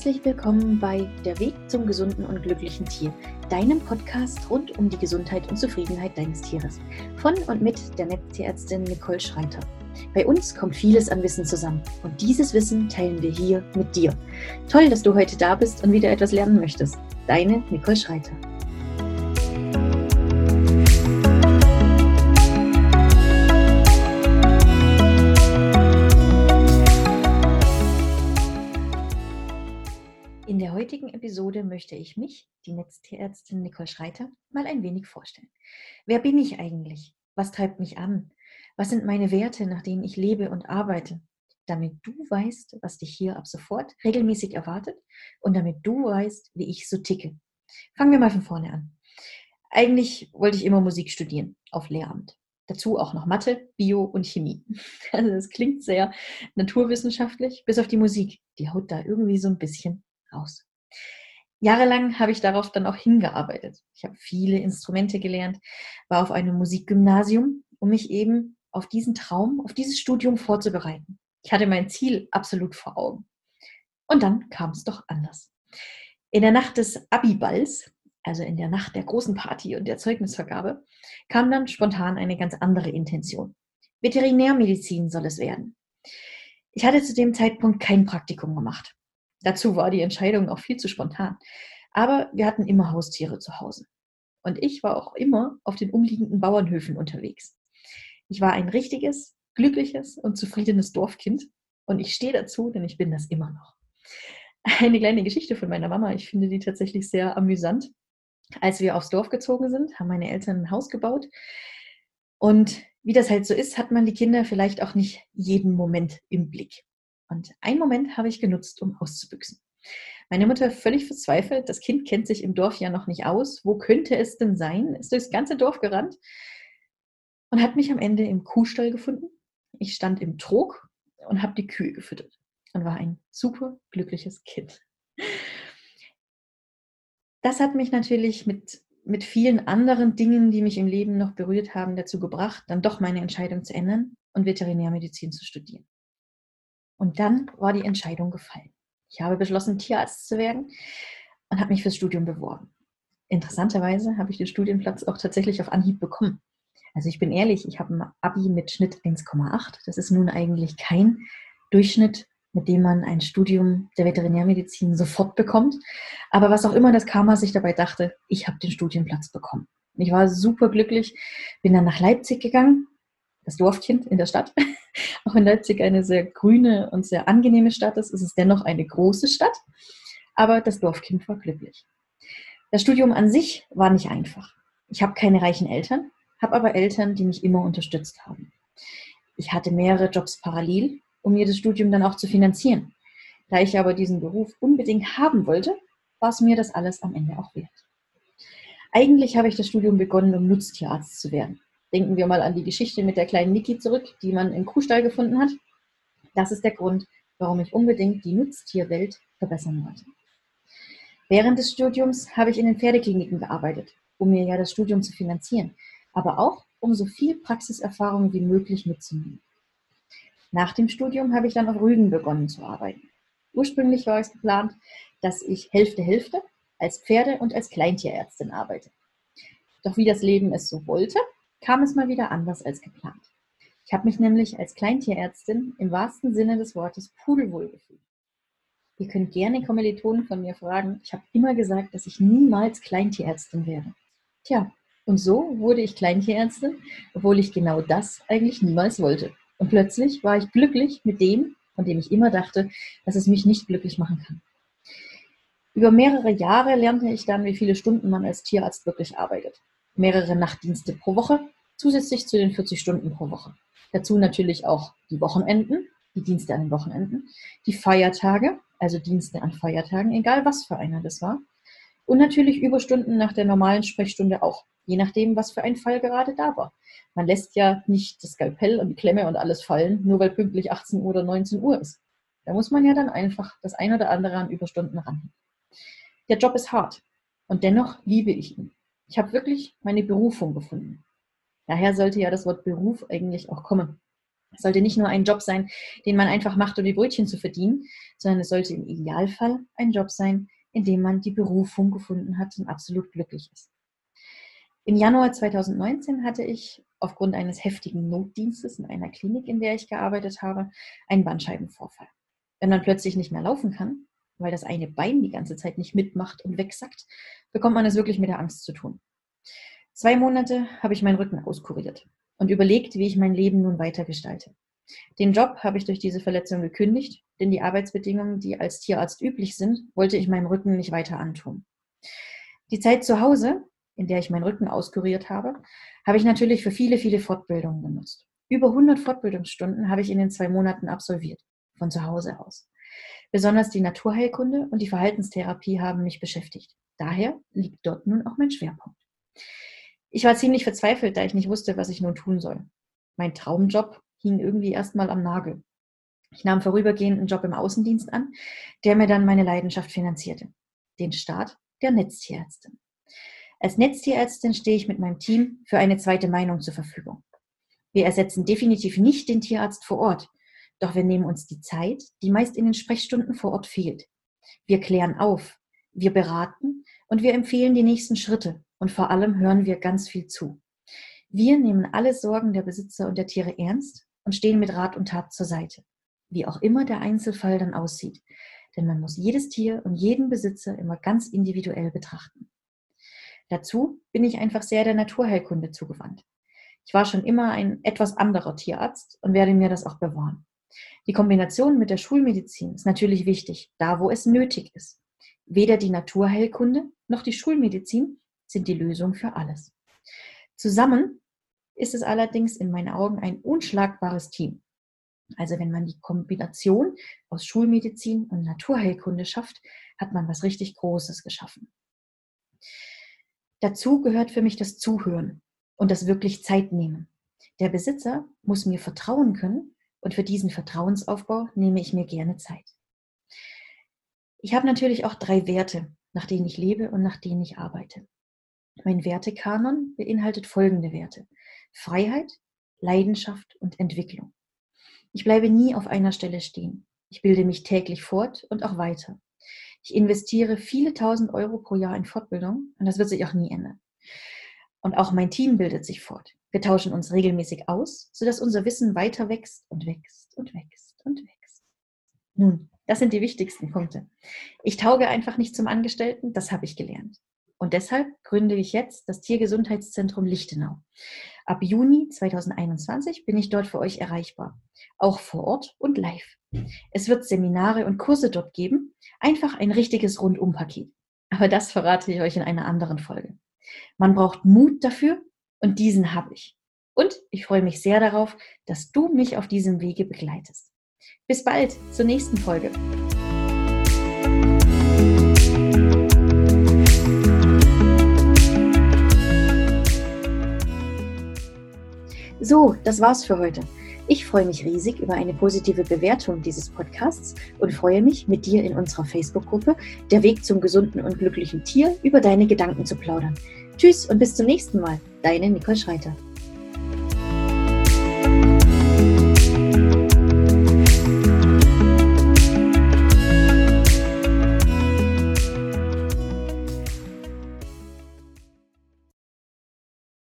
Herzlich willkommen bei Der Weg zum gesunden und glücklichen Tier, deinem Podcast rund um die Gesundheit und Zufriedenheit deines Tieres. Von und mit der Netztierärztin Nicole Schreiter. Bei uns kommt vieles an Wissen zusammen und dieses Wissen teilen wir hier mit dir. Toll, dass du heute da bist und wieder etwas lernen möchtest. Deine Nicole Schreiter. Heutigen Episode möchte ich mich, die Netztierärztin Nicole Schreiter, mal ein wenig vorstellen. Wer bin ich eigentlich? Was treibt mich an? Was sind meine Werte, nach denen ich lebe und arbeite? Damit du weißt, was dich hier ab sofort regelmäßig erwartet und damit du weißt, wie ich so ticke. Fangen wir mal von vorne an. Eigentlich wollte ich immer Musik studieren, auf Lehramt. Dazu auch noch Mathe, Bio und Chemie. Also das klingt sehr naturwissenschaftlich, bis auf die Musik. Die haut da irgendwie so ein bisschen raus. Jahrelang habe ich darauf dann auch hingearbeitet. Ich habe viele Instrumente gelernt, war auf einem Musikgymnasium, um mich eben auf diesen Traum, auf dieses Studium vorzubereiten. Ich hatte mein Ziel absolut vor Augen. Und dann kam es doch anders. In der Nacht des Abiballs, also in der Nacht der großen Party und der Zeugnisvergabe, kam dann spontan eine ganz andere Intention. Veterinärmedizin soll es werden. Ich hatte zu dem Zeitpunkt kein Praktikum gemacht. Dazu war die Entscheidung auch viel zu spontan. Aber wir hatten immer Haustiere zu Hause. Und ich war auch immer auf den umliegenden Bauernhöfen unterwegs. Ich war ein richtiges, glückliches und zufriedenes Dorfkind. Und ich stehe dazu, denn ich bin das immer noch. Eine kleine Geschichte von meiner Mama. Ich finde die tatsächlich sehr amüsant. Als wir aufs Dorf gezogen sind, haben meine Eltern ein Haus gebaut. Und wie das halt so ist, hat man die Kinder vielleicht auch nicht jeden Moment im Blick. Und einen Moment habe ich genutzt, um auszubüchsen. Meine Mutter völlig verzweifelt, das Kind kennt sich im Dorf ja noch nicht aus. Wo könnte es denn sein? Ist durchs ganze Dorf gerannt und hat mich am Ende im Kuhstall gefunden. Ich stand im Trog und habe die Kühe gefüttert und war ein super glückliches Kind. Das hat mich natürlich mit, mit vielen anderen Dingen, die mich im Leben noch berührt haben, dazu gebracht, dann doch meine Entscheidung zu ändern und Veterinärmedizin zu studieren. Und dann war die Entscheidung gefallen. Ich habe beschlossen, Tierarzt zu werden und habe mich fürs Studium beworben. Interessanterweise habe ich den Studienplatz auch tatsächlich auf Anhieb bekommen. Also ich bin ehrlich, ich habe ein Abi mit Schnitt 1,8. Das ist nun eigentlich kein Durchschnitt, mit dem man ein Studium der Veterinärmedizin sofort bekommt. Aber was auch immer das Karma sich dabei dachte, ich habe den Studienplatz bekommen. Ich war super glücklich, bin dann nach Leipzig gegangen, das Dorfkind in der Stadt. Auch wenn Leipzig eine sehr grüne und sehr angenehme Stadt ist, ist es dennoch eine große Stadt. Aber das Dorfkind war glücklich. Das Studium an sich war nicht einfach. Ich habe keine reichen Eltern, habe aber Eltern, die mich immer unterstützt haben. Ich hatte mehrere Jobs parallel, um mir das Studium dann auch zu finanzieren. Da ich aber diesen Beruf unbedingt haben wollte, war es mir das alles am Ende auch wert. Eigentlich habe ich das Studium begonnen, um Nutztierarzt zu werden. Denken wir mal an die Geschichte mit der kleinen Niki zurück, die man im Kuhstall gefunden hat. Das ist der Grund, warum ich unbedingt die Nutztierwelt verbessern wollte. Während des Studiums habe ich in den Pferdekliniken gearbeitet, um mir ja das Studium zu finanzieren, aber auch um so viel Praxiserfahrung wie möglich mitzunehmen. Nach dem Studium habe ich dann auf Rügen begonnen zu arbeiten. Ursprünglich war es geplant, dass ich Hälfte Hälfte als Pferde- und als Kleintierärztin arbeite. Doch wie das Leben es so wollte, kam es mal wieder anders als geplant. Ich habe mich nämlich als Kleintierärztin im wahrsten Sinne des Wortes pudelwohl gefühlt. Ihr könnt gerne Kommilitonen von mir fragen. Ich habe immer gesagt, dass ich niemals Kleintierärztin werde. Tja, und so wurde ich Kleintierärztin, obwohl ich genau das eigentlich niemals wollte. Und plötzlich war ich glücklich mit dem, von dem ich immer dachte, dass es mich nicht glücklich machen kann. Über mehrere Jahre lernte ich dann, wie viele Stunden man als Tierarzt wirklich arbeitet mehrere Nachtdienste pro Woche, zusätzlich zu den 40 Stunden pro Woche. Dazu natürlich auch die Wochenenden, die Dienste an den Wochenenden, die Feiertage, also Dienste an Feiertagen, egal was für einer das war. Und natürlich Überstunden nach der normalen Sprechstunde auch, je nachdem, was für ein Fall gerade da war. Man lässt ja nicht das Skalpell und die Klemme und alles fallen, nur weil pünktlich 18 Uhr oder 19 Uhr ist. Da muss man ja dann einfach das ein oder andere an Überstunden ran. Der Job ist hart und dennoch liebe ich ihn. Ich habe wirklich meine Berufung gefunden. Daher sollte ja das Wort Beruf eigentlich auch kommen. Es sollte nicht nur ein Job sein, den man einfach macht, um die Brötchen zu verdienen, sondern es sollte im Idealfall ein Job sein, in dem man die Berufung gefunden hat und absolut glücklich ist. Im Januar 2019 hatte ich aufgrund eines heftigen Notdienstes in einer Klinik, in der ich gearbeitet habe, einen Bandscheibenvorfall. Wenn man plötzlich nicht mehr laufen kann, weil das eine Bein die ganze Zeit nicht mitmacht und wegsackt, bekommt man es wirklich mit der Angst zu tun. Zwei Monate habe ich meinen Rücken auskuriert und überlegt, wie ich mein Leben nun weiter gestalte. Den Job habe ich durch diese Verletzung gekündigt, denn die Arbeitsbedingungen, die als Tierarzt üblich sind, wollte ich meinem Rücken nicht weiter antun. Die Zeit zu Hause, in der ich meinen Rücken auskuriert habe, habe ich natürlich für viele, viele Fortbildungen genutzt. Über 100 Fortbildungsstunden habe ich in den zwei Monaten absolviert, von zu Hause aus. Besonders die Naturheilkunde und die Verhaltenstherapie haben mich beschäftigt. Daher liegt dort nun auch mein Schwerpunkt. Ich war ziemlich verzweifelt, da ich nicht wusste, was ich nun tun soll. Mein Traumjob hing irgendwie erstmal am Nagel. Ich nahm vorübergehend einen Job im Außendienst an, der mir dann meine Leidenschaft finanzierte. Den Start der Netztierärztin. Als Netztierärztin stehe ich mit meinem Team für eine zweite Meinung zur Verfügung. Wir ersetzen definitiv nicht den Tierarzt vor Ort, doch wir nehmen uns die Zeit, die meist in den Sprechstunden vor Ort fehlt. Wir klären auf, wir beraten und wir empfehlen die nächsten Schritte, und vor allem hören wir ganz viel zu. Wir nehmen alle Sorgen der Besitzer und der Tiere ernst und stehen mit Rat und Tat zur Seite, wie auch immer der Einzelfall dann aussieht. Denn man muss jedes Tier und jeden Besitzer immer ganz individuell betrachten. Dazu bin ich einfach sehr der Naturheilkunde zugewandt. Ich war schon immer ein etwas anderer Tierarzt und werde mir das auch bewahren. Die Kombination mit der Schulmedizin ist natürlich wichtig, da wo es nötig ist. Weder die Naturheilkunde noch die Schulmedizin sind die Lösung für alles. Zusammen ist es allerdings in meinen Augen ein unschlagbares Team. Also wenn man die Kombination aus Schulmedizin und Naturheilkunde schafft, hat man was richtig Großes geschaffen. Dazu gehört für mich das Zuhören und das wirklich Zeit nehmen. Der Besitzer muss mir vertrauen können und für diesen Vertrauensaufbau nehme ich mir gerne Zeit. Ich habe natürlich auch drei Werte, nach denen ich lebe und nach denen ich arbeite. Mein Wertekanon beinhaltet folgende Werte. Freiheit, Leidenschaft und Entwicklung. Ich bleibe nie auf einer Stelle stehen. Ich bilde mich täglich fort und auch weiter. Ich investiere viele tausend Euro pro Jahr in Fortbildung und das wird sich auch nie ändern. Und auch mein Team bildet sich fort. Wir tauschen uns regelmäßig aus, sodass unser Wissen weiter wächst und wächst und wächst und wächst. Nun, das sind die wichtigsten Punkte. Ich tauge einfach nicht zum Angestellten, das habe ich gelernt. Und deshalb gründe ich jetzt das Tiergesundheitszentrum Lichtenau. Ab Juni 2021 bin ich dort für euch erreichbar, auch vor Ort und live. Es wird Seminare und Kurse dort geben, einfach ein richtiges Rundumpaket. Aber das verrate ich euch in einer anderen Folge. Man braucht Mut dafür und diesen habe ich. Und ich freue mich sehr darauf, dass du mich auf diesem Wege begleitest. Bis bald zur nächsten Folge. So, das war's für heute. Ich freue mich riesig über eine positive Bewertung dieses Podcasts und freue mich, mit dir in unserer Facebook-Gruppe Der Weg zum gesunden und glücklichen Tier über deine Gedanken zu plaudern. Tschüss und bis zum nächsten Mal. Deine Nicole Schreiter.